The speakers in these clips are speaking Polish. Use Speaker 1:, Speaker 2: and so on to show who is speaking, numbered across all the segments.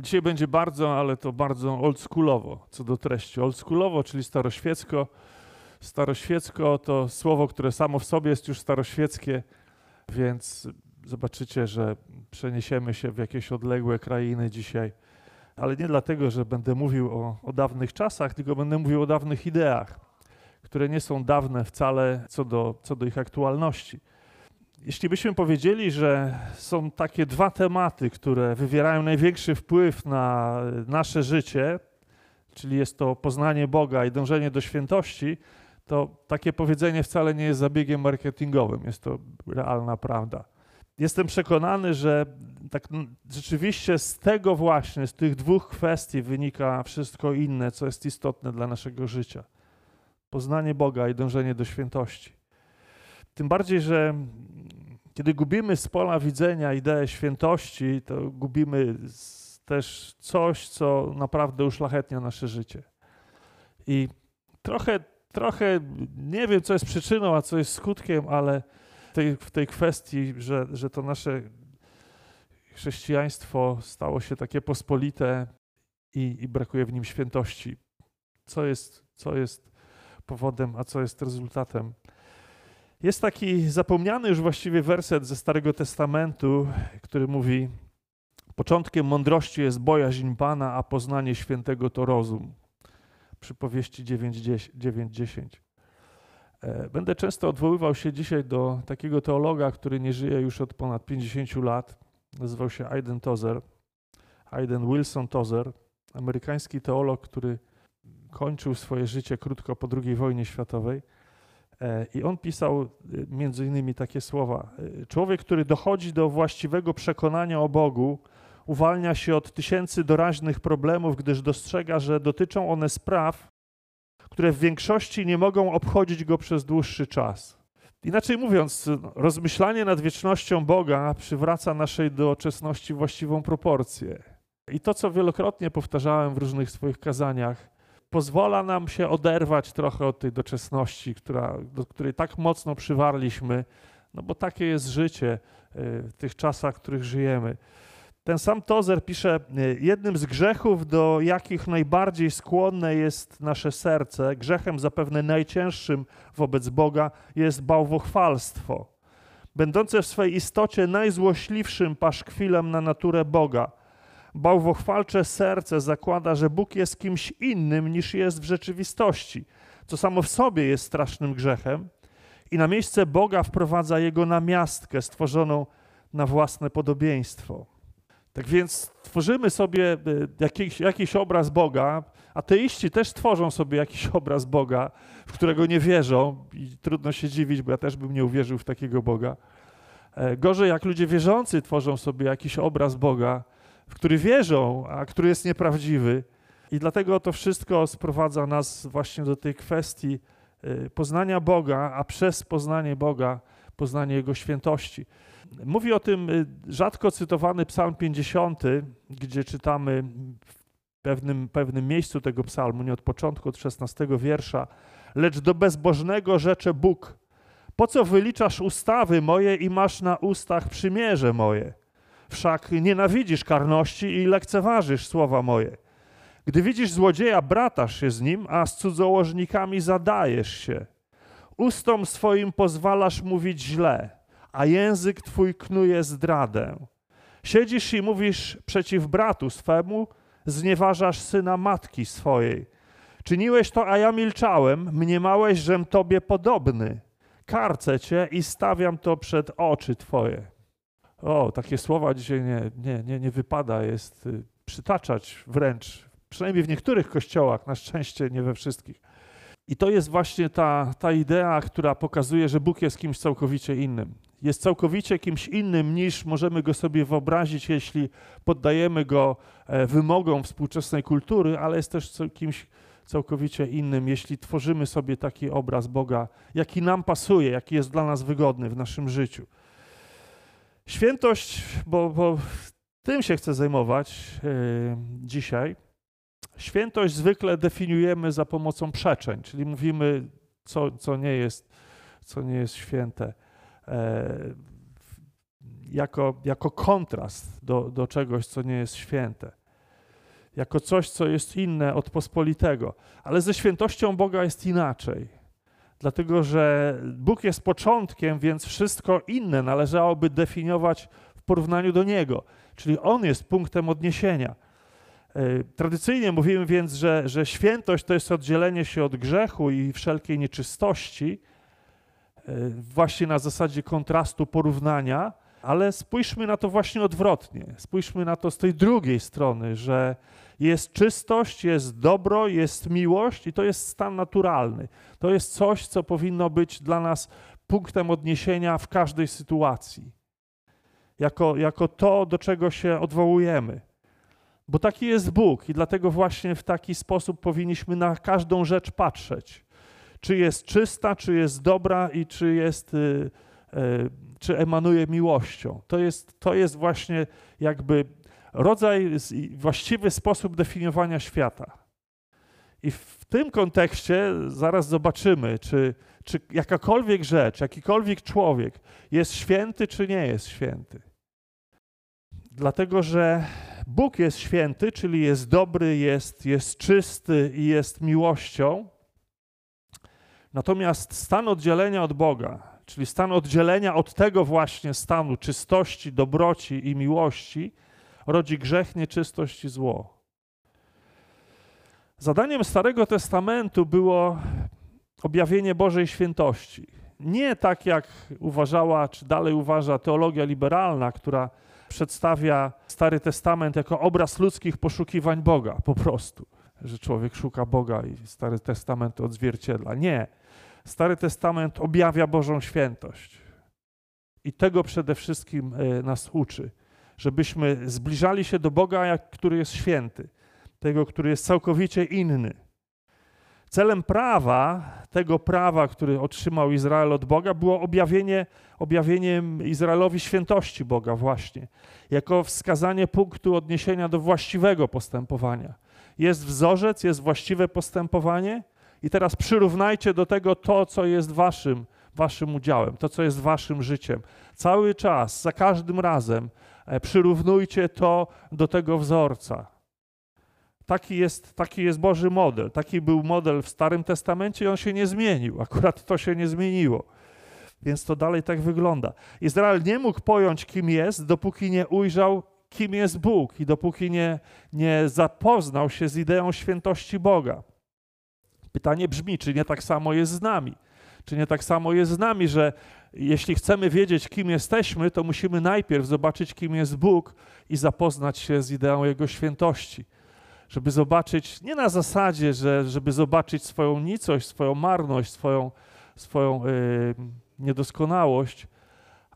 Speaker 1: Dzisiaj będzie bardzo, ale to bardzo oldschoolowo co do treści. Oldschoolowo, czyli staroświecko. Staroświecko to słowo, które samo w sobie jest już staroświeckie, więc zobaczycie, że przeniesiemy się w jakieś odległe krainy dzisiaj. Ale nie dlatego, że będę mówił o, o dawnych czasach, tylko będę mówił o dawnych ideach, które nie są dawne wcale co do, co do ich aktualności. Jeśli byśmy powiedzieli, że są takie dwa tematy, które wywierają największy wpływ na nasze życie, czyli jest to poznanie Boga i dążenie do świętości, to takie powiedzenie wcale nie jest zabiegiem marketingowym, jest to realna prawda. Jestem przekonany, że tak rzeczywiście z tego właśnie, z tych dwóch kwestii wynika wszystko inne, co jest istotne dla naszego życia. Poznanie Boga i dążenie do świętości. Tym bardziej, że kiedy gubimy z pola widzenia ideę świętości, to gubimy też coś, co naprawdę uszlachetnia nasze życie. I trochę, trochę nie wiem, co jest przyczyną, a co jest skutkiem, ale tej, w tej kwestii, że, że to nasze chrześcijaństwo stało się takie pospolite i, i brakuje w nim świętości. Co jest, co jest powodem, a co jest rezultatem? Jest taki zapomniany już właściwie werset ze Starego Testamentu, który mówi: Początkiem mądrości jest bojaźń Pana, a poznanie świętego to rozum. Przypowieści 9:10. E, będę często odwoływał się dzisiaj do takiego teologa, który nie żyje już od ponad 50 lat. Nazywał się Aiden Tozer. Aiden Wilson Tozer, amerykański teolog, który kończył swoje życie krótko po II wojnie światowej. E, I on pisał e, między innymi takie słowa: Człowiek, który dochodzi do właściwego przekonania o Bogu, uwalnia się od tysięcy doraźnych problemów, gdyż dostrzega, że dotyczą one spraw, które w większości nie mogą obchodzić go przez dłuższy czas. Inaczej mówiąc, rozmyślanie nad wiecznością Boga przywraca naszej doczesności właściwą proporcję. I to, co wielokrotnie powtarzałem w różnych swoich kazaniach, pozwala nam się oderwać trochę od tej doczesności, która, do której tak mocno przywarliśmy, no bo takie jest życie e, w tych czasach, w których żyjemy. Ten sam Tozer pisze, jednym z grzechów, do jakich najbardziej skłonne jest nasze serce, grzechem zapewne najcięższym wobec Boga, jest bałwochwalstwo, będące w swej istocie najzłośliwszym paszkwilem na naturę Boga. Bałwochwalcze serce zakłada, że Bóg jest kimś innym niż jest w rzeczywistości, co samo w sobie jest strasznym grzechem, i na miejsce Boga wprowadza jego namiastkę stworzoną na własne podobieństwo. Tak więc tworzymy sobie e, jakiś, jakiś obraz Boga. Ateiści też tworzą sobie jakiś obraz Boga, w którego nie wierzą i trudno się dziwić, bo ja też bym nie uwierzył w takiego Boga. E, gorzej, jak ludzie wierzący tworzą sobie jakiś obraz Boga, w który wierzą, a który jest nieprawdziwy. I dlatego to wszystko sprowadza nas właśnie do tej kwestii e, poznania Boga, a przez poznanie Boga poznanie Jego świętości. Mówi o tym y, rzadko cytowany Psalm 50, gdzie czytamy w pewnym, pewnym miejscu tego psalmu, nie od początku, od 16 wiersza, lecz do bezbożnego rzecze Bóg. Po co wyliczasz ustawy moje i masz na ustach przymierze moje? Wszak nienawidzisz karności i lekceważysz słowa moje. Gdy widzisz złodzieja, bratasz się z nim, a z cudzołożnikami zadajesz się. Ustom swoim pozwalasz mówić źle a język twój knuje zdradę. Siedzisz i mówisz przeciw bratu swemu, znieważasz syna matki swojej. Czyniłeś to, a ja milczałem, mniemałeś, żem tobie podobny. Karcę cię i stawiam to przed oczy twoje. O, takie słowa dzisiaj nie, nie, nie, nie wypada jest y, przytaczać wręcz, przynajmniej w niektórych kościołach, na szczęście nie we wszystkich. I to jest właśnie ta, ta idea, która pokazuje, że Bóg jest kimś całkowicie innym. Jest całkowicie kimś innym niż możemy go sobie wyobrazić, jeśli poddajemy go e, wymogom współczesnej kultury, ale jest też kimś całkowicie innym, jeśli tworzymy sobie taki obraz Boga, jaki nam pasuje, jaki jest dla nas wygodny w naszym życiu. Świętość, bo, bo tym się chcę zajmować yy, dzisiaj Świętość zwykle definiujemy za pomocą przeczeń, czyli mówimy, co, co, nie, jest, co nie jest święte, e, jako, jako kontrast do, do czegoś, co nie jest święte. jako coś, co jest inne od pospolitego. Ale ze świętością Boga jest inaczej. Dlatego, że Bóg jest początkiem, więc wszystko inne należałoby definiować w porównaniu do Niego. Czyli On jest punktem odniesienia. E, tradycyjnie mówimy więc, że, że świętość to jest oddzielenie się od grzechu i wszelkiej nieczystości, e, właśnie na zasadzie kontrastu, porównania, ale spójrzmy na to właśnie odwrotnie. Spójrzmy na to z tej drugiej strony, że jest czystość, jest dobro, jest miłość i to jest stan naturalny. To jest coś, co powinno być dla nas punktem odniesienia w każdej sytuacji. Jako, jako to, do czego się odwołujemy. Bo taki jest Bóg i dlatego właśnie w taki sposób powinniśmy na każdą rzecz patrzeć. Czy jest czysta, czy jest dobra i czy jest, y, y, czy emanuje miłością. To jest, to jest właśnie jakby rodzaj, właściwy sposób definiowania świata. I w tym kontekście zaraz zobaczymy, czy, czy jakakolwiek rzecz, jakikolwiek człowiek jest święty, czy nie jest święty. Dlatego, że Bóg jest święty, czyli jest dobry, jest, jest czysty i jest miłością. Natomiast stan oddzielenia od Boga, czyli stan oddzielenia od tego właśnie stanu czystości, dobroci i miłości, rodzi grzech, nieczystość i zło. Zadaniem Starego Testamentu było objawienie Bożej świętości. Nie tak jak uważała, czy dalej uważa teologia liberalna, która przedstawia Stary Testament jako obraz ludzkich poszukiwań Boga, po prostu, że człowiek szuka Boga i Stary Testament odzwierciedla. Nie. Stary Testament objawia Bożą świętość. I tego przede wszystkim e, nas uczy żebyśmy zbliżali się do Boga, który jest święty, tego, który jest całkowicie inny. Celem prawa, tego prawa, który otrzymał Izrael od Boga, było objawienie, objawieniem Izraelowi świętości Boga właśnie, jako wskazanie punktu odniesienia do właściwego postępowania. Jest wzorzec, jest właściwe postępowanie i teraz przyrównajcie do tego to, co jest waszym, waszym udziałem, to, co jest waszym życiem. Cały czas, za każdym razem przyrównujcie to do tego wzorca. Taki jest, taki jest Boży model. Taki był model w Starym Testamencie i on się nie zmienił. Akurat to się nie zmieniło. Więc to dalej tak wygląda. Izrael nie mógł pojąć, kim jest, dopóki nie ujrzał, kim jest Bóg i dopóki nie, nie zapoznał się z ideą świętości Boga. Pytanie brzmi, czy nie tak samo jest z nami? Czy nie tak samo jest z nami, że jeśli chcemy wiedzieć, kim jesteśmy, to musimy najpierw zobaczyć, kim jest Bóg i zapoznać się z ideą Jego świętości. Żeby zobaczyć, nie na zasadzie, że żeby zobaczyć swoją nicość, swoją marność, swoją, swoją yy, niedoskonałość,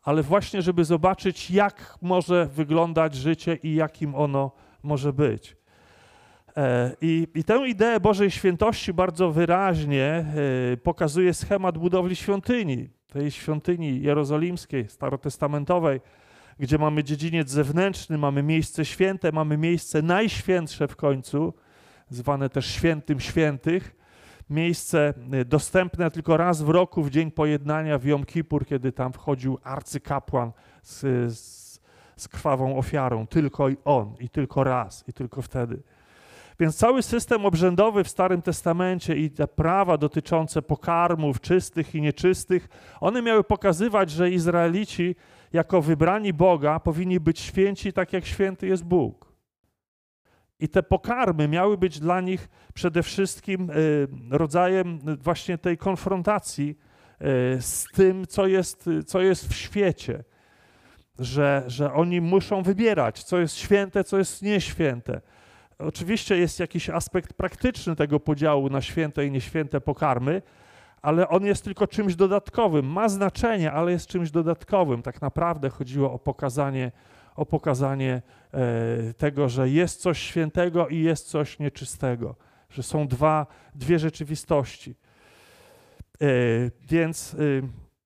Speaker 1: ale właśnie, żeby zobaczyć, jak może wyglądać życie i jakim ono może być. E, I, I, tę ideę Bożej świętości bardzo wyraźnie e, pokazuje schemat budowli świątyni, tej świątyni jerozolimskiej, starotestamentowej, gdzie mamy dziedziniec zewnętrzny, mamy miejsce święte, mamy miejsce najświętsze w końcu, zwane też świętym świętych, miejsce e, dostępne tylko raz w roku, w dzień pojednania w Jom Kippur, kiedy tam wchodził arcykapłan z, z, z krwawą ofiarą, tylko i on, i tylko raz, i tylko wtedy. Więc cały system obrzędowy w Starym Testamencie i te prawa dotyczące pokarmów czystych i nieczystych, one miały pokazywać, że Izraelici jako wybrani Boga powinni być święci tak jak święty jest Bóg. I te pokarmy miały być dla nich przede wszystkim y, rodzajem właśnie tej konfrontacji y, z tym, co jest, co jest w świecie. Że, że oni muszą wybierać, co jest święte, co jest nieświęte Oczywiście jest jakiś aspekt praktyczny tego podziału na święte i nieświęte pokarmy, ale on jest tylko czymś dodatkowym. Ma znaczenie, ale jest czymś dodatkowym. Tak naprawdę chodziło o pokazanie, o pokazanie e, tego, że jest coś świętego i jest coś nieczystego, że są dwa, dwie rzeczywistości. E, więc e,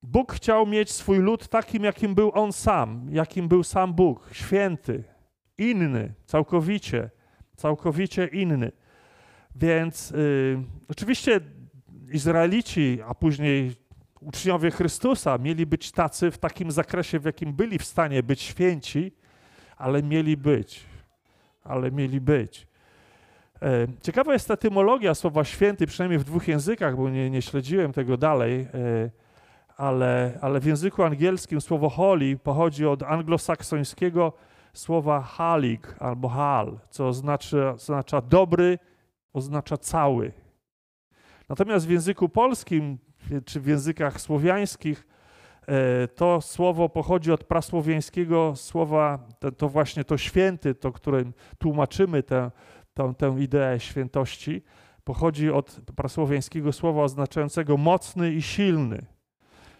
Speaker 1: Bóg chciał mieć swój lud takim, jakim był On sam, jakim był sam Bóg, święty, inny, całkowicie całkowicie inny. Więc y, oczywiście Izraelici, a później uczniowie Chrystusa mieli być tacy w takim zakresie, w jakim byli w stanie być święci, ale mieli być. Ale mieli być. E, ciekawa jest etymologia słowa święty, przynajmniej w dwóch językach, bo nie, nie śledziłem tego dalej, e, ale, ale w języku angielskim słowo holy pochodzi od anglosaksońskiego słowa halik albo hal, co oznacza, oznacza dobry, oznacza cały. Natomiast w języku polskim czy w językach słowiańskich e, to słowo pochodzi od prasłowiańskiego słowa, to, właśnie to święty, to którym tłumaczymy tę, tę, tę ideę świętości, pochodzi od prasłowiańskiego słowa oznaczającego mocny i silny.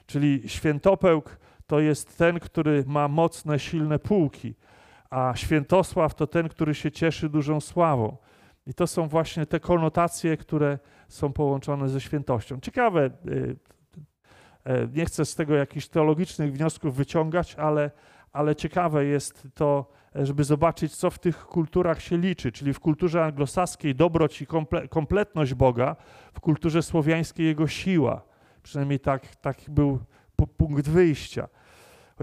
Speaker 1: Czyli świętopełk to jest ten, który ma mocne, silne półki, a świętosław to ten, który się cieszy dużą sławą. I to są właśnie te konotacje, które są połączone ze świętością. Ciekawe, y, y, nie chcę z tego jakichś teologicznych wniosków wyciągać, ale, ale ciekawe jest to, żeby zobaczyć, co w tych kulturach się liczy, czyli w kulturze anglosaskiej dobroć i komple kompletność Boga, w kulturze słowiańskiej jego siła. Przynajmniej tak, tak był punkt wyjścia.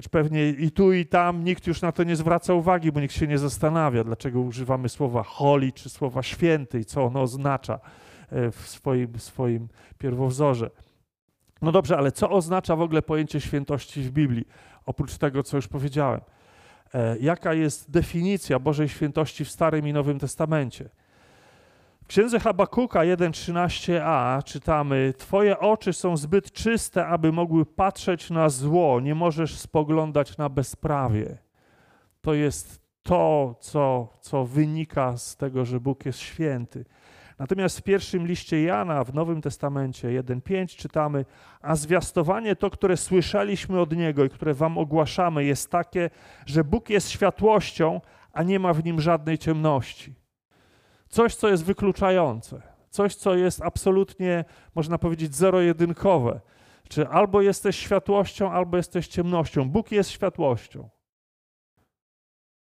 Speaker 1: Choć pewnie i tu, i tam nikt już na to nie zwraca uwagi, bo nikt się nie zastanawia, dlaczego używamy słowa holy czy słowa święty i co ono oznacza e, w swoim, swoim pierwowzorze. No dobrze, ale co oznacza w ogóle pojęcie świętości w Biblii? Oprócz tego, co już powiedziałem. E, jaka jest definicja Bożej świętości w Starym i Nowym Testamencie? Księdze Habakuka 1:13a czytamy: Twoje oczy są zbyt czyste, aby mogły patrzeć na zło, nie możesz spoglądać na bezprawie. To jest to, co, co wynika z tego, że Bóg jest święty. Natomiast w pierwszym liście Jana w Nowym Testamencie 1:5 czytamy: A zwiastowanie to, które słyszeliśmy od Niego i które Wam ogłaszamy, jest takie, że Bóg jest światłością, a nie ma w nim żadnej ciemności coś, co jest wykluczające, coś, co jest absolutnie, można powiedzieć, zero-jedynkowe. Czy albo jesteś światłością, albo jesteś ciemnością. Bóg jest światłością.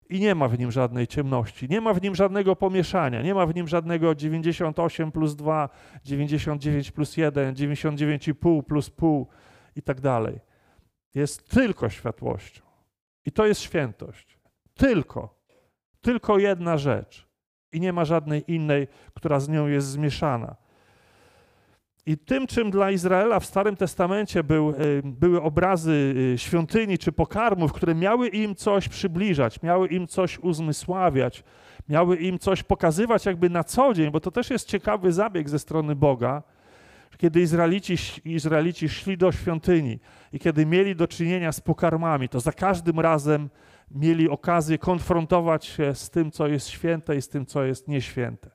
Speaker 1: I nie ma w nim żadnej ciemności, nie ma w nim żadnego pomieszania, nie ma w nim żadnego 98 plus 2, 99 plus 1, 99,5 plus pół i tak dalej. Jest tylko światłością. I to jest świętość. Tylko. Tylko jedna rzecz i nie ma żadnej innej, która z nią jest zmieszana. I tym, czym dla Izraela w Starym Testamencie był, y, były obrazy y, świątyni czy pokarmów, które miały im coś przybliżać, miały im coś uzmysławiać, miały im coś pokazywać jakby na co dzień, bo to też jest ciekawy zabieg ze strony Boga, kiedy Izraelici, Izraelici szli do świątyni i kiedy mieli do czynienia z pokarmami, to za każdym razem mieli okazję konfrontować się z tym, co jest święte i z tym, co jest nieświęte.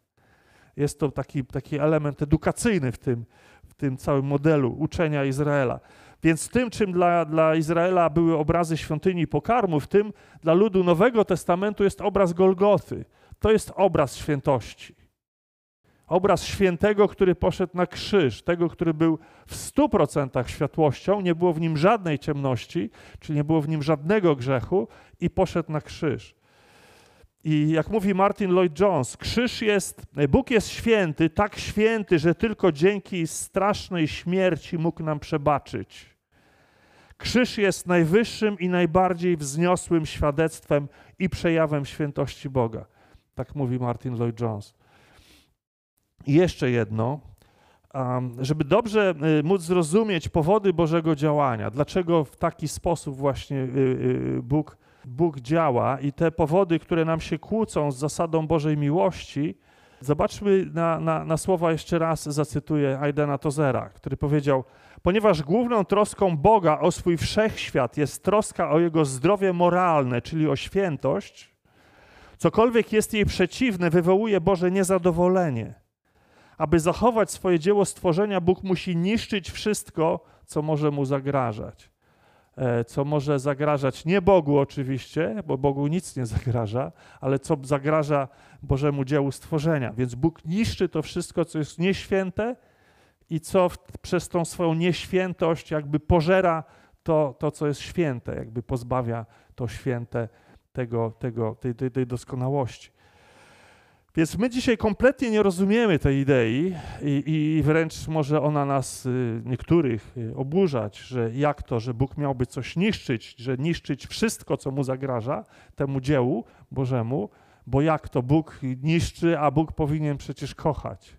Speaker 1: Jest to taki, taki element edukacyjny w tym, w tym całym modelu uczenia Izraela. Więc tym, czym dla, dla Izraela były obrazy świątyni i pokarmów, tym dla ludu Nowego Testamentu jest obraz Golgoty. To jest obraz świętości. Obraz świętego, który poszedł na krzyż, tego, który był w stu procentach światłością, nie było w nim żadnej ciemności, czyli nie było w nim żadnego grzechu i poszedł na krzyż. I jak mówi Martin Lloyd Jones, krzyż jest, Bóg jest święty, tak święty, że tylko dzięki strasznej śmierci mógł nam przebaczyć. Krzyż jest najwyższym i najbardziej wzniosłym świadectwem i przejawem świętości Boga. Tak mówi Martin Lloyd Jones. Jeszcze jedno, żeby dobrze y, móc zrozumieć powody Bożego działania, dlaczego w taki sposób właśnie y, y, Bóg, Bóg działa i te powody, które nam się kłócą z zasadą Bożej miłości, zobaczmy na, na, na słowa jeszcze raz, zacytuję Aidena Tozera, który powiedział, ponieważ główną troską Boga o swój wszechświat jest troska o jego zdrowie moralne, czyli o świętość, cokolwiek jest jej przeciwne, wywołuje Boże niezadowolenie. Aby zachować swoje dzieło stworzenia, Bóg musi niszczyć wszystko, co może mu zagrażać. E, co może zagrażać nie Bogu oczywiście, bo Bogu nic nie zagraża, ale co zagraża Bożemu dziełu stworzenia. Więc Bóg niszczy to wszystko, co jest nieświęte i co w, przez tą swoją nieświętość jakby pożera to, to, co jest święte, jakby pozbawia to święte tego, tego, tej, tej, tej doskonałości. Więc my dzisiaj kompletnie nie rozumiemy tej idei i, i, wręcz może ona nas, y, niektórych, y, oburzać, że jak to, że Bóg miałby coś niszczyć, że niszczyć wszystko, co mu zagraża, temu dziełu Bożemu, Bo jak to Bóg niszczy, a Bóg powinien przecież kochać.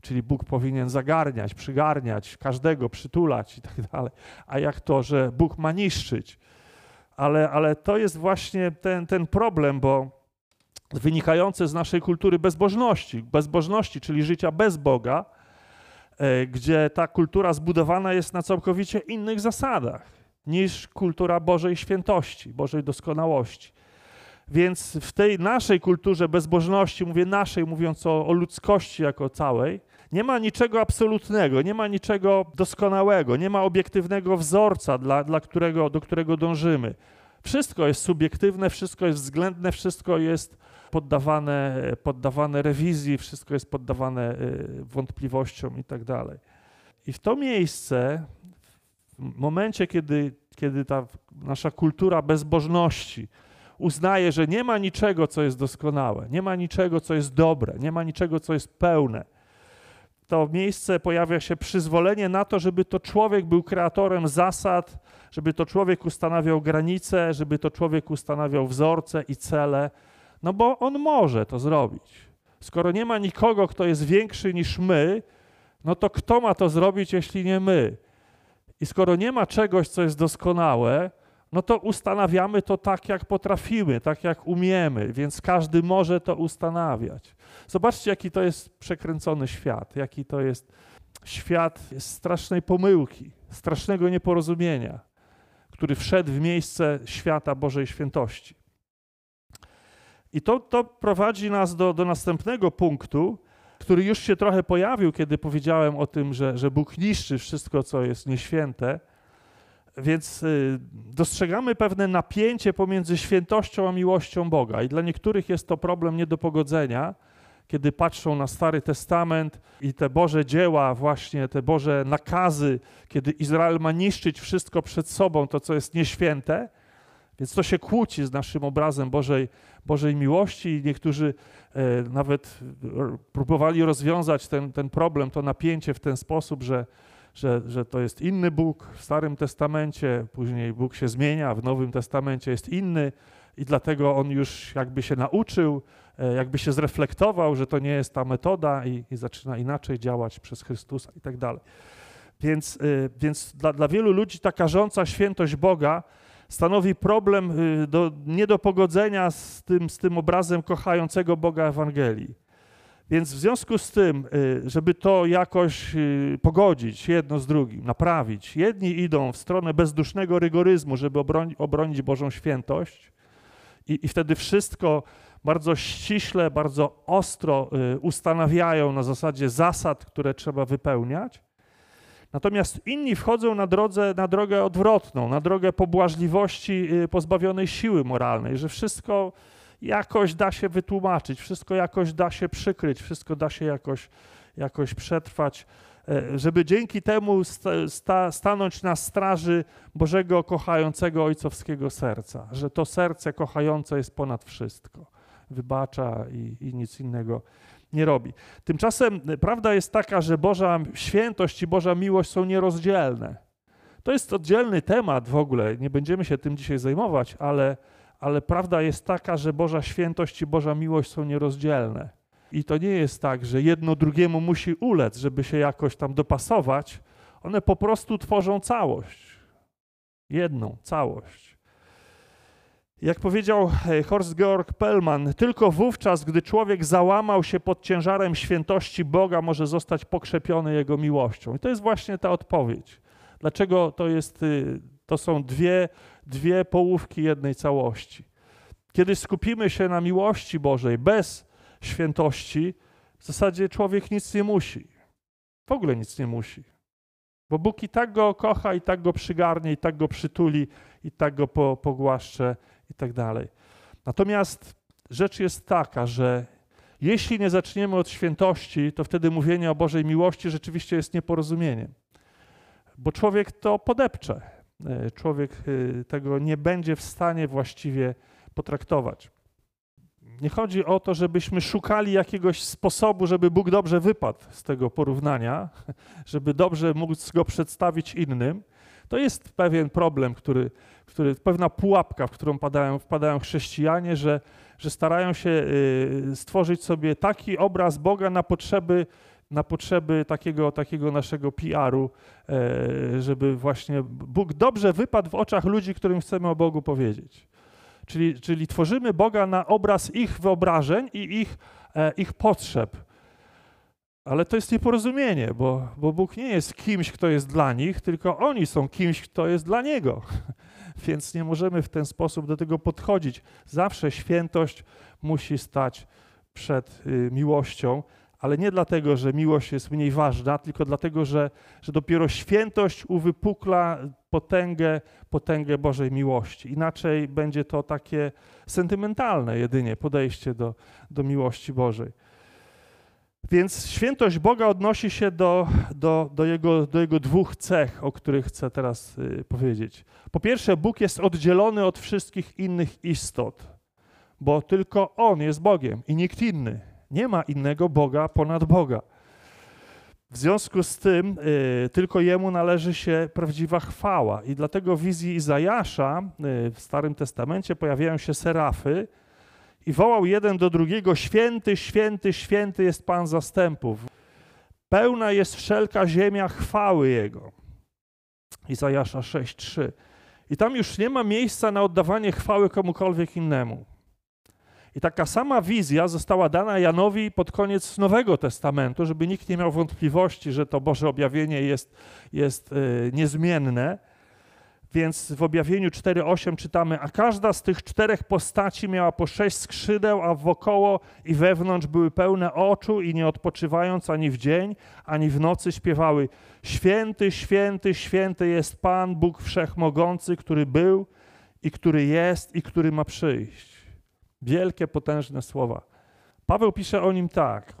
Speaker 1: Czyli Bóg powinien zagarniać, przygarniać, każdego przytulać i tak dalej. A jak to, że Bóg ma niszczyć? Ale, ale to jest właśnie ten, ten problem, bo wynikający z naszej kultury bezbożności, bezbożności, czyli życia bez Boga, e, gdzie ta kultura zbudowana jest na całkowicie innych zasadach niż kultura Bożej świętości, Bożej doskonałości. Więc w tej naszej kulturze bezbożności, mówię naszej, mówiąc o, o ludzkości jako całej, nie ma niczego absolutnego, nie ma niczego doskonałego, nie ma obiektywnego wzorca, dla, dla którego, do którego dążymy. Wszystko jest subiektywne, wszystko jest względne, wszystko jest poddawane, poddawane rewizji, wszystko jest poddawane y, wątpliwościom i tak dalej. I w to miejsce, w momencie, kiedy, kiedy ta nasza kultura bezbożności uznaje, że nie ma niczego, co jest doskonałe, nie ma niczego, co jest dobre, nie ma niczego, co jest pełne, to miejsce pojawia się przyzwolenie na to, żeby to człowiek był kreatorem zasad, żeby to człowiek ustanawiał granice, żeby to człowiek ustanawiał wzorce i cele, no bo on może to zrobić. Skoro nie ma nikogo, kto jest większy niż my, no to kto ma to zrobić, jeśli nie my? I skoro nie ma czegoś, co jest doskonałe, no to ustanawiamy to tak, jak potrafimy, tak, jak umiemy, więc każdy może to ustanawiać. Zobaczcie, jaki to jest przekręcony świat, jaki to jest świat strasznej pomyłki, strasznego nieporozumienia, który wszedł w miejsce świata Bożej świętości. I to, to prowadzi nas do, do następnego punktu, który już się trochę pojawił, kiedy powiedziałem o tym, że, że Bóg niszczy wszystko, co jest nieświęte. Więc y, dostrzegamy pewne napięcie pomiędzy świętością a miłością Boga. I dla niektórych jest to problem nie do pogodzenia, kiedy patrzą na Stary Testament i te Boże dzieła, właśnie te Boże nakazy, kiedy Izrael ma niszczyć wszystko przed sobą, to co jest nieświęte. Więc to się kłóci z naszym obrazem Bożej, Bożej miłości niektórzy e, nawet próbowali rozwiązać ten, ten problem, to napięcie w ten sposób, że że, że to jest inny Bóg w Starym Testamencie, później Bóg się zmienia, w Nowym Testamencie jest inny i dlatego on już jakby się nauczył, e, jakby się zreflektował, że to nie jest ta metoda i, i zaczyna inaczej działać przez Chrystusa i tak dalej. Więc, e, więc dla, dla wielu ludzi ta karząca świętość Boga stanowi problem e, do, nie do pogodzenia z tym, z tym obrazem kochającego Boga Ewangelii. Więc w związku z tym, y, żeby to jakoś y, pogodzić jedno z drugim, naprawić, jedni idą w stronę bezdusznego rygoryzmu, żeby obroni, obronić Bożą świętość, i, i wtedy wszystko bardzo ściśle, bardzo ostro y, ustanawiają na zasadzie zasad, które trzeba wypełniać. Natomiast inni wchodzą na, drodze, na drogę odwrotną, na drogę pobłażliwości pozbawionej siły moralnej, że wszystko jakoś da się wytłumaczyć, wszystko jakoś da się przykryć, wszystko da się jakoś, jakoś przetrwać, e, żeby dzięki temu sta, stanąć na straży Bożego kochającego ojcowskiego serca, że to serce kochające jest ponad wszystko, wybacza i, i nic innego nie robi. Tymczasem prawda jest taka, że Boża świętość i Boża miłość są nierozdzielne. To jest oddzielny temat w ogóle, nie będziemy się tym dzisiaj zajmować, ale ale prawda jest taka, że Boża świętość i Boża miłość są nierozdzielne. I to nie jest tak, że jedno drugiemu musi ulec, żeby się jakoś tam dopasować. One po prostu tworzą całość. Jedną całość. Jak powiedział e, Horst Georg Pellman, tylko wówczas, gdy człowiek załamał się pod ciężarem świętości Boga, może zostać pokrzepiony Jego miłością. I to jest właśnie ta odpowiedź. Dlaczego to jest, y, to są dwie dwie połówki jednej całości. Kiedy skupimy się na miłości Bożej bez świętości, w zasadzie człowiek nic nie musi. W ogóle nic nie musi. Bo Bóg i tak go kocha, i tak go przygarnie, i tak go przytuli, i tak go po, pogłaszcze, i tak dalej. Natomiast rzecz jest taka, że jeśli nie zaczniemy od świętości, to wtedy mówienie o Bożej miłości rzeczywiście jest nieporozumieniem. Bo człowiek to podepcze. E, człowiek e, tego nie będzie w stanie właściwie potraktować. Nie chodzi o to, żebyśmy szukali jakiegoś sposobu, żeby Bóg dobrze wypadł z tego porównania, żeby dobrze móc go przedstawić innym, To jest pewien problem, który, który pewna pułapka, w którą padają, wpadają chrześcijanie, że, że starają się y, stworzyć sobie taki obraz Boga na potrzeby, na potrzeby takiego, takiego naszego PR-u, e, żeby właśnie Bóg dobrze wypadł w oczach ludzi, którym chcemy o Bogu powiedzieć. Czyli, czyli tworzymy Boga na obraz ich wyobrażeń i ich, e, ich potrzeb. Ale to jest nieporozumienie, bo, bo Bóg nie jest kimś, kto jest dla nich, tylko oni są kimś, kto jest dla Niego. Więc nie możemy w ten sposób do tego podchodzić. Zawsze świętość musi stać przed y, miłością, ale nie dlatego, że miłość jest mniej ważna, tylko dlatego, że, że dopiero świętość uwypukla potęgę, potęgę Bożej miłości. Inaczej będzie to takie sentymentalne jedynie podejście do, do miłości Bożej. Więc świętość Boga odnosi się do, do, do, jego, do jego dwóch cech, o których chcę teraz y, powiedzieć. Po pierwsze, Bóg jest oddzielony od wszystkich innych istot, bo tylko On jest Bogiem i nikt inny. Nie ma innego Boga ponad Boga. W związku z tym y, tylko Jemu należy się prawdziwa chwała. I dlatego w wizji Izajasza y, w Starym Testamencie pojawiają się serafy i wołał jeden do drugiego: Święty, święty, święty jest Pan zastępów. Pełna jest wszelka ziemia chwały Jego. Izajasza 6:3. I tam już nie ma miejsca na oddawanie chwały komukolwiek innemu. I taka sama wizja została dana Janowi pod koniec Nowego Testamentu, żeby nikt nie miał wątpliwości, że to Boże objawienie jest, jest yy, niezmienne. Więc w objawieniu 4:8 czytamy: A każda z tych czterech postaci miała po sześć skrzydeł, a wokoło i wewnątrz były pełne oczu i nie odpoczywając ani w dzień, ani w nocy śpiewały: Święty, święty, święty jest Pan, Bóg Wszechmogący, który był i który jest i który ma przyjść. Wielkie, potężne słowa. Paweł pisze o nim tak.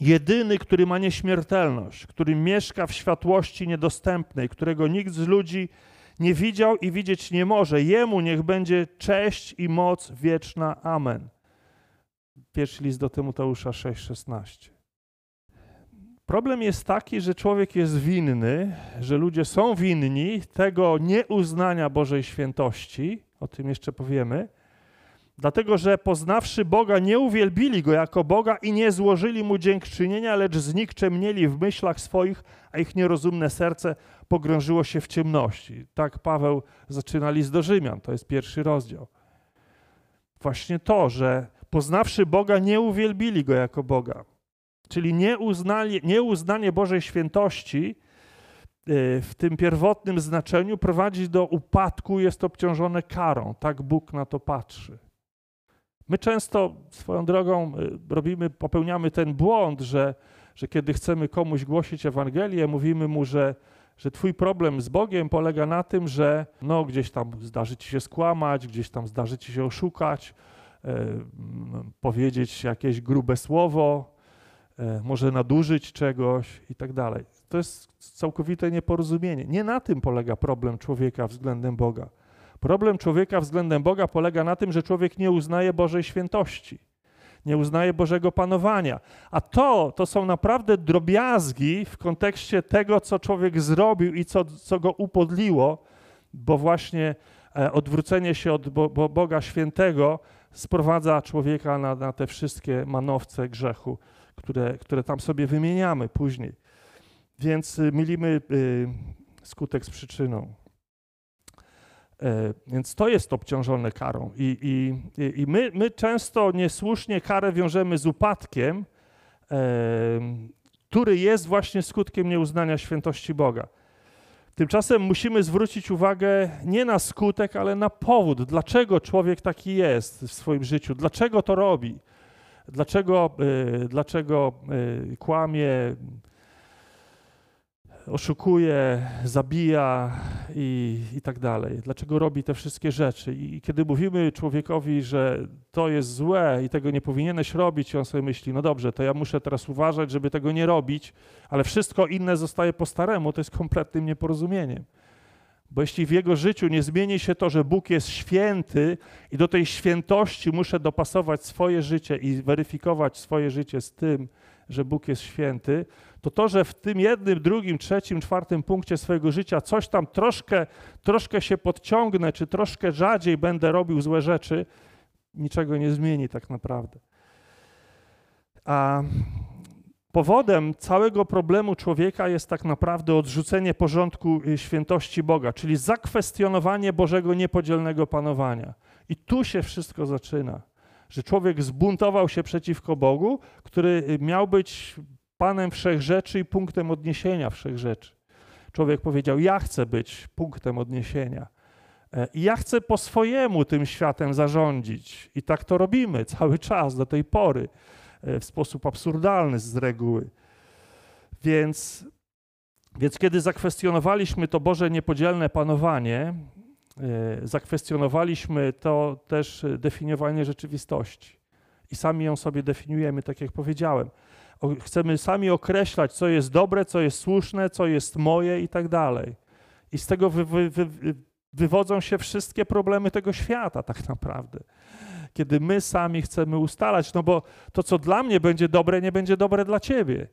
Speaker 1: Jedyny, który ma nieśmiertelność, który mieszka w światłości niedostępnej, którego nikt z ludzi nie widział i widzieć nie może. Jemu niech będzie cześć i moc wieczna. Amen. Pierwszy list do Tymoteusza 6,16. Problem jest taki, że człowiek jest winny, że ludzie są winni tego nieuznania Bożej świętości, o tym jeszcze powiemy, Dlatego, że poznawszy Boga, nie uwielbili Go jako Boga i nie złożyli Mu dziękczynienia, lecz znikczemnieli w myślach swoich, a ich nierozumne serce pogrążyło się w ciemności. Tak Paweł zaczyna list do Rzymian, to jest pierwszy rozdział. Właśnie to, że poznawszy Boga, nie uwielbili Go jako Boga. Czyli nieuznanie, nieuznanie Bożej świętości y, w tym pierwotnym znaczeniu prowadzi do upadku, jest obciążone karą. Tak Bóg na to patrzy. My często swoją drogą y, robimy, popełniamy ten błąd, że, że kiedy chcemy komuś głosić Ewangelię, mówimy mu, że, że twój problem z Bogiem polega na tym, że no, gdzieś tam zdarzy ci się skłamać, gdzieś tam zdarzy ci się oszukać, e, powiedzieć jakieś grube słowo, e, może nadużyć czegoś i tak dalej. To jest całkowite nieporozumienie. Nie na tym polega problem człowieka względem Boga. Problem człowieka względem Boga polega na tym, że człowiek nie uznaje Bożej świętości, nie uznaje Bożego panowania. A to, to są naprawdę drobiazgi w kontekście tego, co człowiek zrobił i co, co go upodliło, bo właśnie e, odwrócenie się od Bo Boga świętego sprowadza człowieka na, na te wszystkie manowce grzechu, które, które tam sobie wymieniamy później. Więc y, mylimy y, skutek z przyczyną. E, więc to jest obciążone karą. I, i, i my, my często niesłusznie karę wiążemy z upadkiem, e, który jest właśnie skutkiem nieuznania świętości Boga. Tymczasem musimy zwrócić uwagę nie na skutek, ale na powód, dlaczego człowiek taki jest w swoim życiu, dlaczego to robi, dlaczego, e, dlaczego kłamie, oszukuje, zabija i, i tak dalej. Dlaczego robi te wszystkie rzeczy? I kiedy mówimy człowiekowi, że to jest złe i tego nie powinieneś robić, on sobie myśli, no dobrze, to ja muszę teraz uważać, żeby tego nie robić, ale wszystko inne zostaje po staremu, to jest kompletnym nieporozumieniem. Bo jeśli w jego życiu nie zmieni się to, że Bóg jest święty i do tej świętości muszę dopasować swoje życie i weryfikować swoje życie z tym, że Bóg jest święty, to to, że w tym jednym, drugim, trzecim, czwartym punkcie swojego życia coś tam troszkę, troszkę się podciągnę, czy troszkę rzadziej będę robił złe rzeczy, niczego nie zmieni tak naprawdę. A powodem całego problemu człowieka jest tak naprawdę odrzucenie porządku y, świętości Boga, czyli zakwestionowanie Bożego niepodzielnego panowania. I tu się wszystko zaczyna, że człowiek zbuntował się przeciwko Bogu, który y, miał być Panem wszech rzeczy i punktem odniesienia wszech rzeczy. Człowiek powiedział: Ja chcę być punktem odniesienia. E, I ja chcę po swojemu tym światem zarządzić. I tak to robimy cały czas do tej pory, e, w sposób absurdalny z reguły. Więc, więc kiedy zakwestionowaliśmy to Boże niepodzielne panowanie, e, zakwestionowaliśmy to też definiowanie rzeczywistości. I sami ją sobie definiujemy, tak jak powiedziałem. Chcemy sami określać, co jest dobre, co jest słuszne, co jest moje i tak dalej. I z tego wy, wy, wy, wywodzą się wszystkie problemy tego świata, tak naprawdę. Kiedy my sami chcemy ustalać, no bo to, co dla mnie będzie dobre, nie będzie dobre dla ciebie.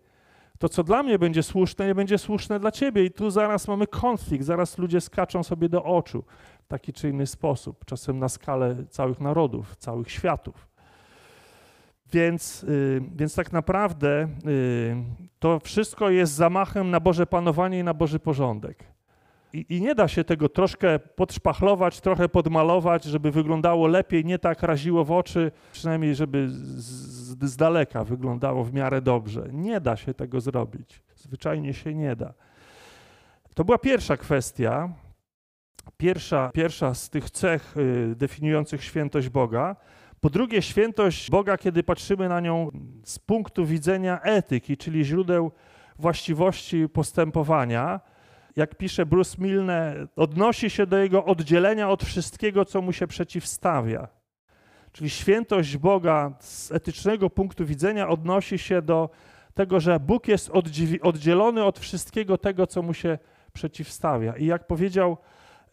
Speaker 1: To, co dla mnie będzie słuszne, nie będzie słuszne dla ciebie. I tu zaraz mamy konflikt, zaraz ludzie skaczą sobie do oczu w taki czy inny sposób, czasem na skalę całych narodów, całych światów. Więc, y, więc tak naprawdę y, to wszystko jest zamachem na Boże panowanie i na Boży porządek. I, I, nie da się tego troszkę podszpachlować, trochę podmalować, żeby wyglądało lepiej, nie tak raziło w oczy, przynajmniej żeby z, z daleka wyglądało w miarę dobrze. Nie da się tego zrobić. Zwyczajnie się nie da. To była pierwsza kwestia, pierwsza, pierwsza z tych cech y, definiujących świętość Boga. Po drugie, świętość Boga, kiedy patrzymy na nią z punktu widzenia etyki, czyli źródeł właściwości postępowania, jak pisze Bruce Milne, odnosi się do jego oddzielenia od wszystkiego, co mu się przeciwstawia. Czyli świętość Boga z etycznego punktu widzenia odnosi się do tego, że Bóg jest oddzielony od wszystkiego tego, co mu się przeciwstawia. I jak powiedział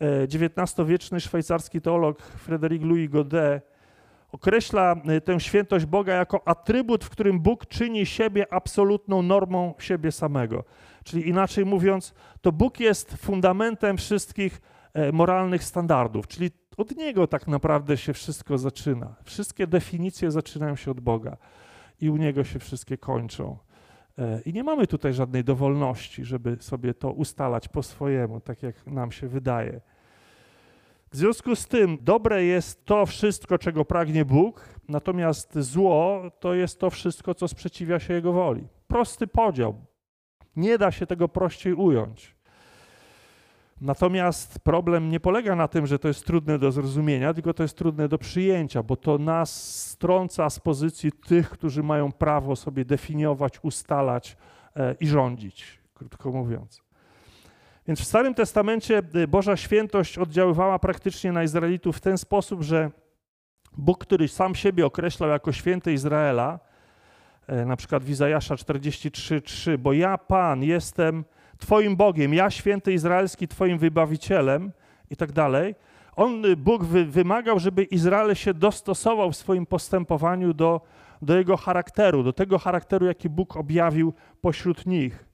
Speaker 1: XIX-wieczny e, szwajcarski teolog Frédéric Louis Godet, określa y, tę świętość Boga jako atrybut, w którym Bóg czyni siebie absolutną normą siebie samego. Czyli inaczej mówiąc, to Bóg jest fundamentem wszystkich e, moralnych standardów, czyli od Niego tak naprawdę się wszystko zaczyna. Wszystkie definicje zaczynają się od Boga i u Niego się wszystkie kończą. E, I nie mamy tutaj żadnej dowolności, żeby sobie to ustalać po swojemu, tak jak nam się wydaje. W związku z tym dobre jest to wszystko, czego pragnie Bóg, natomiast zło to jest to wszystko, co sprzeciwia się Jego woli. Prosty podział. Nie da się tego prościej ująć. Natomiast problem nie polega na tym, że to jest trudne do zrozumienia, tylko to jest trudne do przyjęcia, bo to nas strąca z pozycji tych, którzy mają prawo sobie definiować, ustalać e, i rządzić, krótko mówiąc. Więc w Starym Testamencie y, Boża świętość oddziaływała praktycznie na Izraelitów w ten sposób, że Bóg, który sam siebie określał jako święty Izraela, e, na przykład w Izajasza 43:3, bo ja, Pan, jestem Twoim Bogiem, ja, święty Izraelski, Twoim wybawicielem i tak dalej. On, y, Bóg wy, wymagał, żeby Izrael się dostosował w swoim postępowaniu do, do jego charakteru, do tego charakteru, jaki Bóg objawił pośród nich.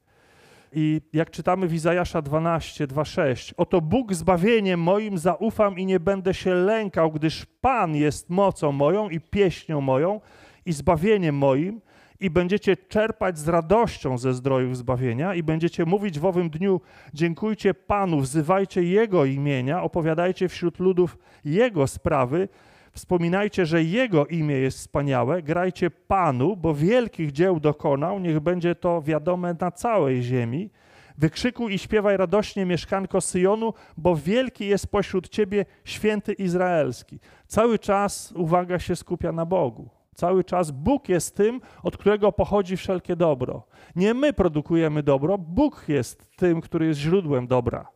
Speaker 1: I jak czytamy w Izajasza 12, 2,6, oto Bóg zbawieniem moim zaufam i nie będę się lękał, gdyż Pan jest mocą moją i pieśnią moją i zbawieniem moim i będziecie czerpać z radością ze zdrojów zbawienia i będziecie mówić w owym dniu dziękujcie Panu, wzywajcie Jego imienia, opowiadajcie wśród ludów Jego sprawy, Wspominajcie, że Jego imię jest wspaniałe, grajcie Panu, bo wielkich dzieł dokonał, niech będzie to wiadome na całej ziemi. Wykrzykuj i śpiewaj radośnie mieszkanko Syjonu, bo wielki jest pośród ciebie święty Izraelski. Cały czas uwaga się skupia na Bogu. Cały czas Bóg jest tym, od którego pochodzi wszelkie dobro. Nie my produkujemy dobro, Bóg jest tym, który jest źródłem dobra.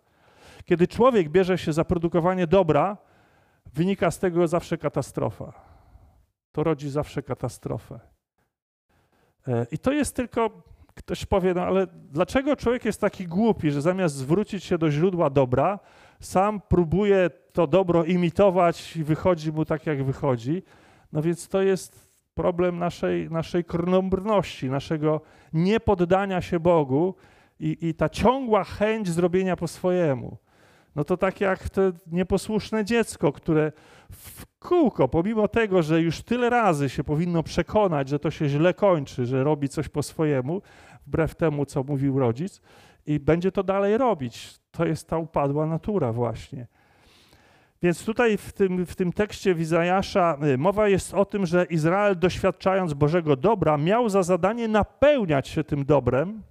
Speaker 1: Kiedy człowiek bierze się za produkowanie dobra, wynika z tego zawsze katastrofa. To rodzi zawsze katastrofę. E, I to jest tylko, ktoś powie, no ale dlaczego człowiek jest taki głupi, że zamiast zwrócić się do źródła dobra, sam próbuje to dobro imitować i wychodzi mu tak, jak wychodzi. No więc to jest problem naszej, naszej krnąbrności, naszego niepoddania się Bogu i, i ta ciągła chęć zrobienia po swojemu. No to tak jak to nieposłuszne dziecko, które w kółko, pomimo tego, że już tyle razy się powinno przekonać, że to się źle kończy, że robi coś po swojemu, wbrew temu, co mówił rodzic, i będzie to dalej robić. To jest ta upadła natura właśnie. Więc tutaj w tym, w tym tekście Wizajasza y, mowa jest o tym, że Izrael doświadczając Bożego dobra miał za zadanie napełniać się tym dobrem,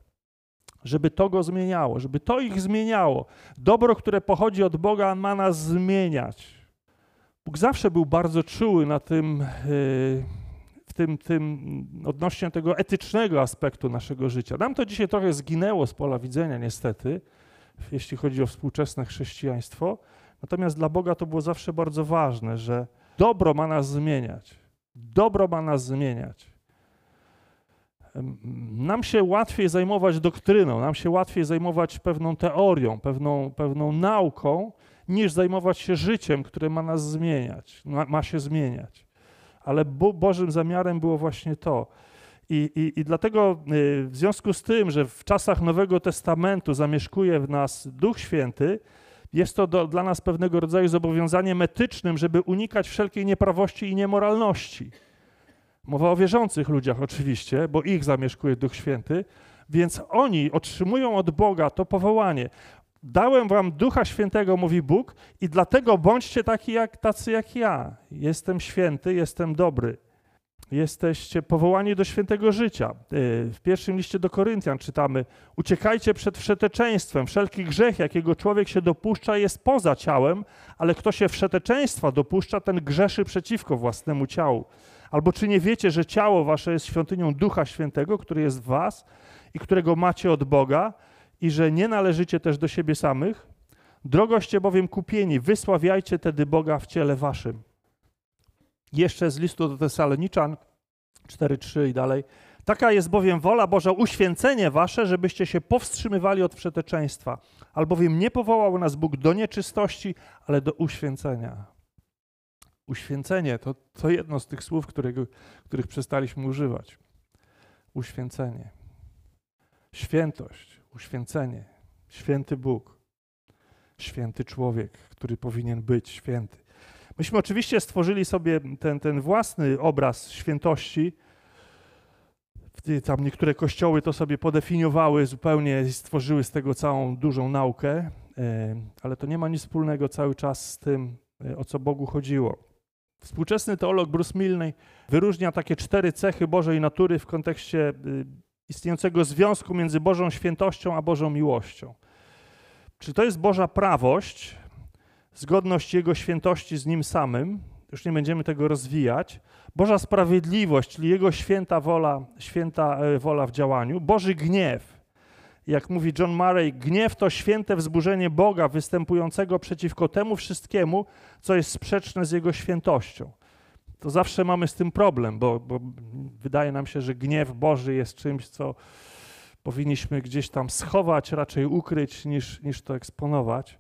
Speaker 1: żeby to go zmieniało, żeby to ich zmieniało. Dobro, które pochodzi od Boga, ma nas zmieniać. Bóg zawsze był bardzo czuły na tym, y, w tym, tym odnośnie tego etycznego aspektu naszego życia. Nam to dzisiaj trochę zginęło z pola widzenia, niestety, jeśli chodzi o współczesne chrześcijaństwo. Natomiast dla Boga to było zawsze bardzo ważne, że dobro ma nas zmieniać. Dobro ma nas zmieniać. Nam się łatwiej zajmować doktryną, nam się łatwiej zajmować pewną teorią, pewną, pewną nauką, niż zajmować się życiem, które ma nas zmieniać, ma, ma się zmieniać. Ale Bo Bożym zamiarem było właśnie to. I, i, I dlatego y, w związku z tym, że w czasach Nowego Testamentu zamieszkuje w nas Duch Święty, jest to do, dla nas pewnego rodzaju zobowiązaniem etycznym, żeby unikać wszelkiej nieprawości i niemoralności. Mowa o wierzących ludziach oczywiście, bo ich zamieszkuje Duch Święty, więc oni otrzymują od Boga to powołanie. Dałem wam Ducha Świętego, mówi Bóg, i dlatego bądźcie taki jak, tacy jak ja. Jestem święty, jestem dobry. Jesteście powołani do świętego życia. Y, w pierwszym liście do Koryntian czytamy: Uciekajcie przed wszeteczeństwem. Wszelki grzech, jakiego człowiek się dopuszcza, jest poza ciałem, ale kto się wszeteczeństwa dopuszcza, ten grzeszy przeciwko własnemu ciału. Albo czy nie wiecie, że ciało wasze jest świątynią Ducha Świętego, który jest w was i którego macie od Boga, i że nie należycie też do siebie samych? Drogoście bowiem kupieni, wysławiajcie tedy Boga w ciele waszym. Jeszcze z listu do Tesaloniczan 4:3 i dalej. Taka jest bowiem wola Boża, uświęcenie wasze, żebyście się powstrzymywali od przeteczeństwa. Albowiem nie powołał nas Bóg do nieczystości, ale do uświęcenia. Uświęcenie to, to jedno z tych słów, którego, których przestaliśmy używać. Uświęcenie. Świętość, uświęcenie. Święty Bóg. Święty człowiek, który powinien być święty. Myśmy oczywiście stworzyli sobie ten, ten własny obraz świętości. Tam niektóre kościoły to sobie podefiniowały zupełnie i stworzyły z tego całą dużą naukę, e, ale to nie ma nic wspólnego cały czas z tym, e, o co Bogu chodziło. Współczesny teolog Bruce Milne wyróżnia takie cztery cechy Bożej natury w kontekście e, istniejącego związku między Bożą świętością a Bożą miłością. Czy to jest Boża prawość, zgodność Jego świętości z Nim samym, już nie będziemy tego rozwijać, Boża sprawiedliwość, czyli Jego święta wola, święta e, wola w działaniu, Boży gniew. Jak mówi John Murray, gniew to święte wzburzenie Boga występującego przeciwko temu wszystkiemu, co jest sprzeczne z Jego świętością. To zawsze mamy z tym problem, bo, bo wydaje nam się, że gniew Boży jest czymś, co powinniśmy gdzieś tam schować, raczej ukryć, niż, niż to eksponować.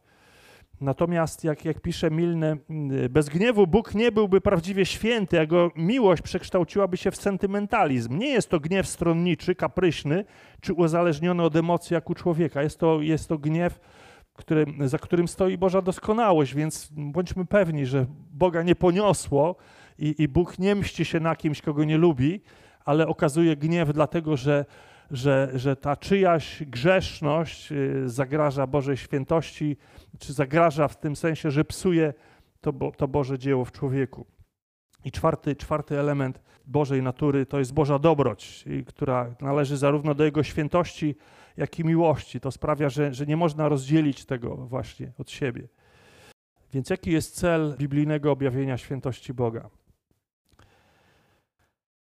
Speaker 1: Natomiast, jak, jak pisze Milne, bez gniewu Bóg nie byłby prawdziwie święty, jego miłość przekształciłaby się w sentymentalizm. Nie jest to gniew stronniczy, kapryśny, czy uzależniony od emocji jak u człowieka. Jest to, jest to gniew, który, za którym stoi Boża doskonałość, więc bądźmy pewni, że Boga nie poniosło i, i Bóg nie mści się na kimś, kogo nie lubi, ale okazuje gniew dlatego, że że, że ta czyjaś grzeszność y, zagraża Bożej świętości, czy zagraża w tym sensie, że psuje to, to Boże dzieło w człowieku. I czwarty, czwarty element Bożej natury to jest Boża dobroć, która należy zarówno do Jego świętości, jak i miłości. To sprawia, że, że nie można rozdzielić tego właśnie od siebie. Więc jaki jest cel biblijnego objawienia świętości Boga?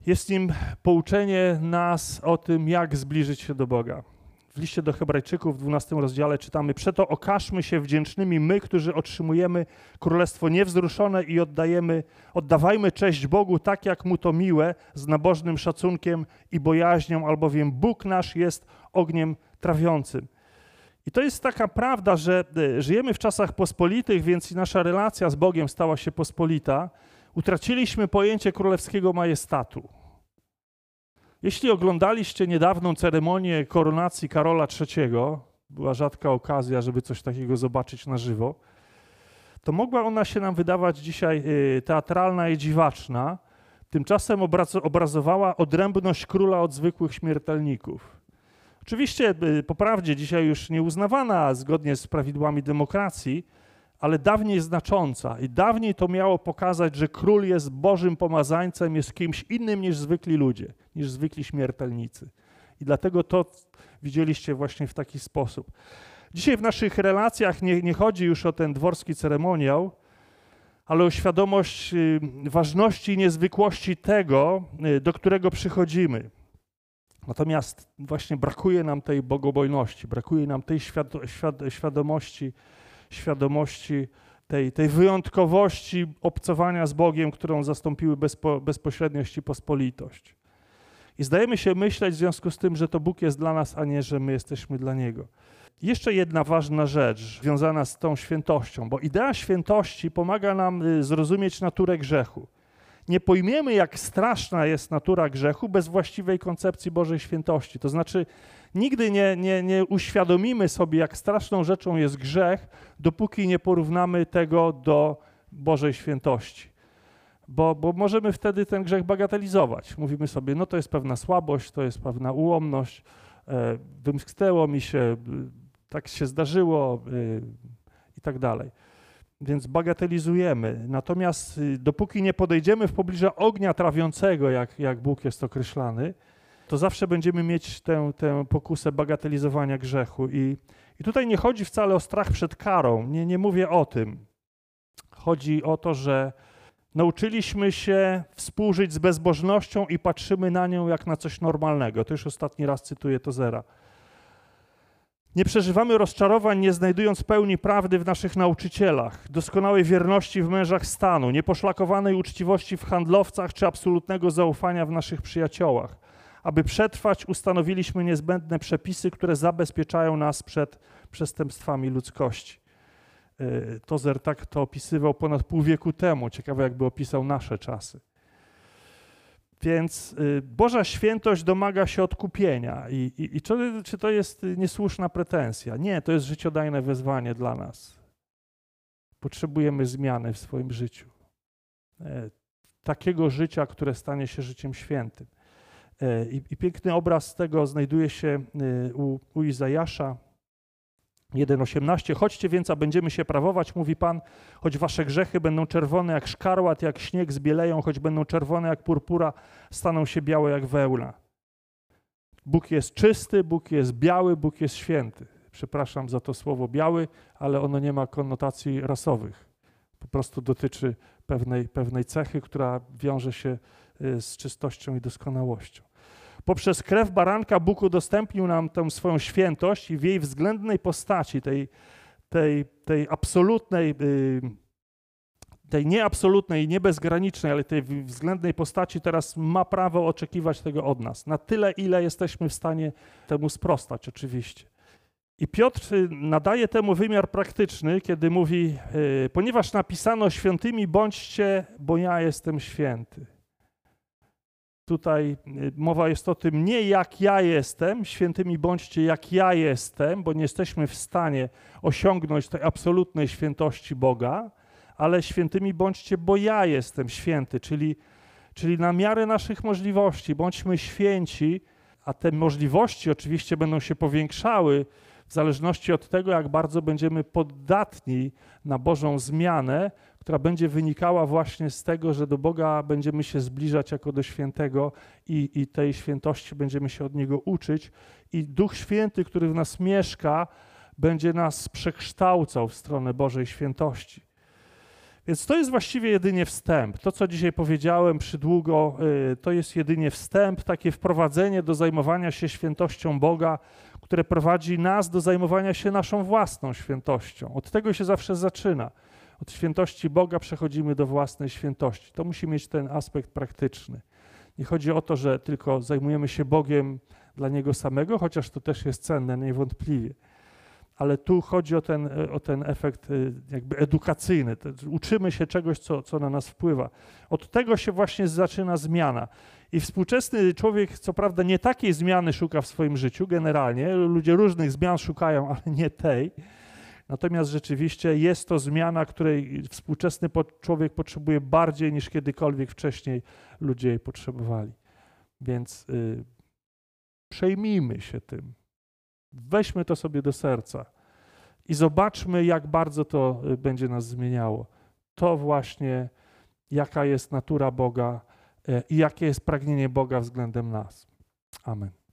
Speaker 1: Jest nim pouczenie nas o tym, jak zbliżyć się do Boga. W liście do Hebrajczyków w 12 rozdziale czytamy: Przeto okażmy się wdzięcznymi my, którzy otrzymujemy królestwo niewzruszone i oddajemy, oddawajmy cześć Bogu tak, jak mu to miłe, z nabożnym szacunkiem i bojaźnią, albowiem Bóg nasz jest ogniem trawiącym. I to jest taka prawda, że e, żyjemy w czasach pospolitych, więc nasza relacja z Bogiem stała się pospolita. Utraciliśmy pojęcie królewskiego majestatu. Jeśli oglądaliście niedawną ceremonię koronacji Karola III, była rzadka okazja, żeby coś takiego zobaczyć na żywo, to mogła ona się nam wydawać dzisiaj y, teatralna i dziwaczna. Tymczasem obrazowała odrębność króla od zwykłych śmiertelników. Oczywiście, y, po prawdzie, dzisiaj już nieuznawana zgodnie z prawidłami demokracji, ale dawniej znacząca. I dawniej to miało pokazać, że król jest Bożym pomazańcem, jest kimś innym niż zwykli ludzie, niż zwykli śmiertelnicy. I dlatego to widzieliście właśnie w taki sposób. Dzisiaj w naszych relacjach nie, nie chodzi już o ten dworski ceremoniał, ale o świadomość y, ważności i niezwykłości tego, y, do którego przychodzimy. Natomiast właśnie brakuje nam tej bogobojności, brakuje nam tej świad świad świadomości, świadomości tej, tej wyjątkowości obcowania z Bogiem, którą zastąpiły bezpo, bezpośredniość i pospolitość. I zdajemy się myśleć w związku z tym, że to Bóg jest dla nas, a nie, że my jesteśmy dla Niego. Jeszcze jedna ważna rzecz związana z tą świętością, bo idea świętości pomaga nam y, zrozumieć naturę grzechu. Nie pojmiemy, jak straszna jest natura grzechu bez właściwej koncepcji Bożej świętości. To znaczy, nigdy nie, nie, nie uświadomimy sobie, jak straszną rzeczą jest grzech, dopóki nie porównamy tego do Bożej świętości. Bo, bo możemy wtedy ten grzech bagatelizować. Mówimy sobie, no to jest pewna słabość, to jest pewna ułomność, e, wymsknęło mi się, tak się zdarzyło y, i tak dalej. Więc bagatelizujemy. Natomiast y, dopóki nie podejdziemy w pobliżu ognia trawiącego, jak, jak Bóg jest określany, to zawsze będziemy mieć tę, tę pokusę bagatelizowania grzechu. I, I tutaj nie chodzi wcale o strach przed karą. Nie, nie mówię o tym. Chodzi o to, że nauczyliśmy się współżyć z bezbożnością i patrzymy na nią jak na coś normalnego. To już ostatni raz cytuję Tozera. Nie przeżywamy rozczarowań, nie znajdując pełni prawdy w naszych nauczycielach, doskonałej wierności w mężach stanu, nieposzlakowanej uczciwości w handlowcach czy absolutnego zaufania w naszych przyjaciołach. Aby przetrwać, ustanowiliśmy niezbędne przepisy, które zabezpieczają nas przed przestępstwami ludzkości. E, Tozer tak to opisywał ponad pół wieku temu. Ciekawe, jakby opisał nasze czasy. Więc y, Boża świętość domaga się odkupienia. I, i, i czy, czy to jest niesłuszna pretensja? Nie, to jest życiodajne wezwanie dla nas. Potrzebujemy zmiany w swoim życiu. E, takiego życia, które stanie się życiem świętym. E, I, I, piękny obraz tego znajduje się y, u, u Izajasza, 1,18 Chodźcie więc, a będziemy się prawować, mówi Pan, choć wasze grzechy będą czerwone jak szkarłat, jak śnieg zbieleją, choć będą czerwone jak purpura, staną się białe jak wełna. Bóg jest czysty, Bóg jest biały, Bóg jest święty. Przepraszam za to słowo biały, ale ono nie ma konotacji rasowych. Po prostu dotyczy pewnej, pewnej cechy, która wiąże się y, z czystością i doskonałością. Poprzez krew baranka Bóg udostępnił nam tę swoją świętość i w jej względnej postaci, tej, tej, tej absolutnej, y, tej nieabsolutnej, nie ale tej względnej postaci teraz ma prawo oczekiwać tego od nas. Na tyle, ile jesteśmy w stanie temu sprostać, oczywiście. I Piotr y, nadaje temu wymiar praktyczny, kiedy mówi: y, Ponieważ napisano świętymi bądźcie, bo ja jestem święty. Tutaj y, mowa jest o tym, nie jak ja jestem, świętymi bądźcie jak ja jestem, bo nie jesteśmy w stanie osiągnąć tej absolutnej świętości Boga, ale świętymi bądźcie, bo ja jestem święty, czyli, czyli na miarę naszych możliwości. Bądźmy święci, a te możliwości oczywiście będą się powiększały w zależności od tego, jak bardzo będziemy poddatni na Bożą zmianę, która będzie wynikała właśnie z tego, że do Boga będziemy się zbliżać jako do świętego i, i tej świętości będziemy się od Niego uczyć. I Duch Święty, który w nas mieszka, będzie nas przekształcał w stronę Bożej świętości. Więc to jest właściwie jedynie wstęp. To, co dzisiaj powiedziałem przydługo, y, to jest jedynie wstęp, takie wprowadzenie do zajmowania się świętością Boga, które prowadzi nas do zajmowania się naszą własną świętością. Od tego się zawsze zaczyna. Od świętości Boga przechodzimy do własnej świętości. To musi mieć ten aspekt praktyczny. Nie chodzi o to, że tylko zajmujemy się Bogiem dla Niego samego, chociaż to też jest cenne, niewątpliwie. ale tu chodzi o ten, o ten efekt y, jakby edukacyjny. Uczymy się czegoś, co, co na nas wpływa. Od tego się właśnie zaczyna zmiana. I współczesny człowiek, co prawda, nie takiej zmiany szuka w swoim życiu generalnie. Ludzie różnych zmian szukają, ale nie tej. Natomiast rzeczywiście jest to zmiana, której współczesny człowiek potrzebuje bardziej niż kiedykolwiek wcześniej ludzie jej potrzebowali. Więc y, przejmijmy się tym. Weźmy to sobie do serca i zobaczmy, jak bardzo to y, będzie nas zmieniało. To właśnie, jaka jest natura Boga i jakie jest pragnienie Boga względem nas. Amen.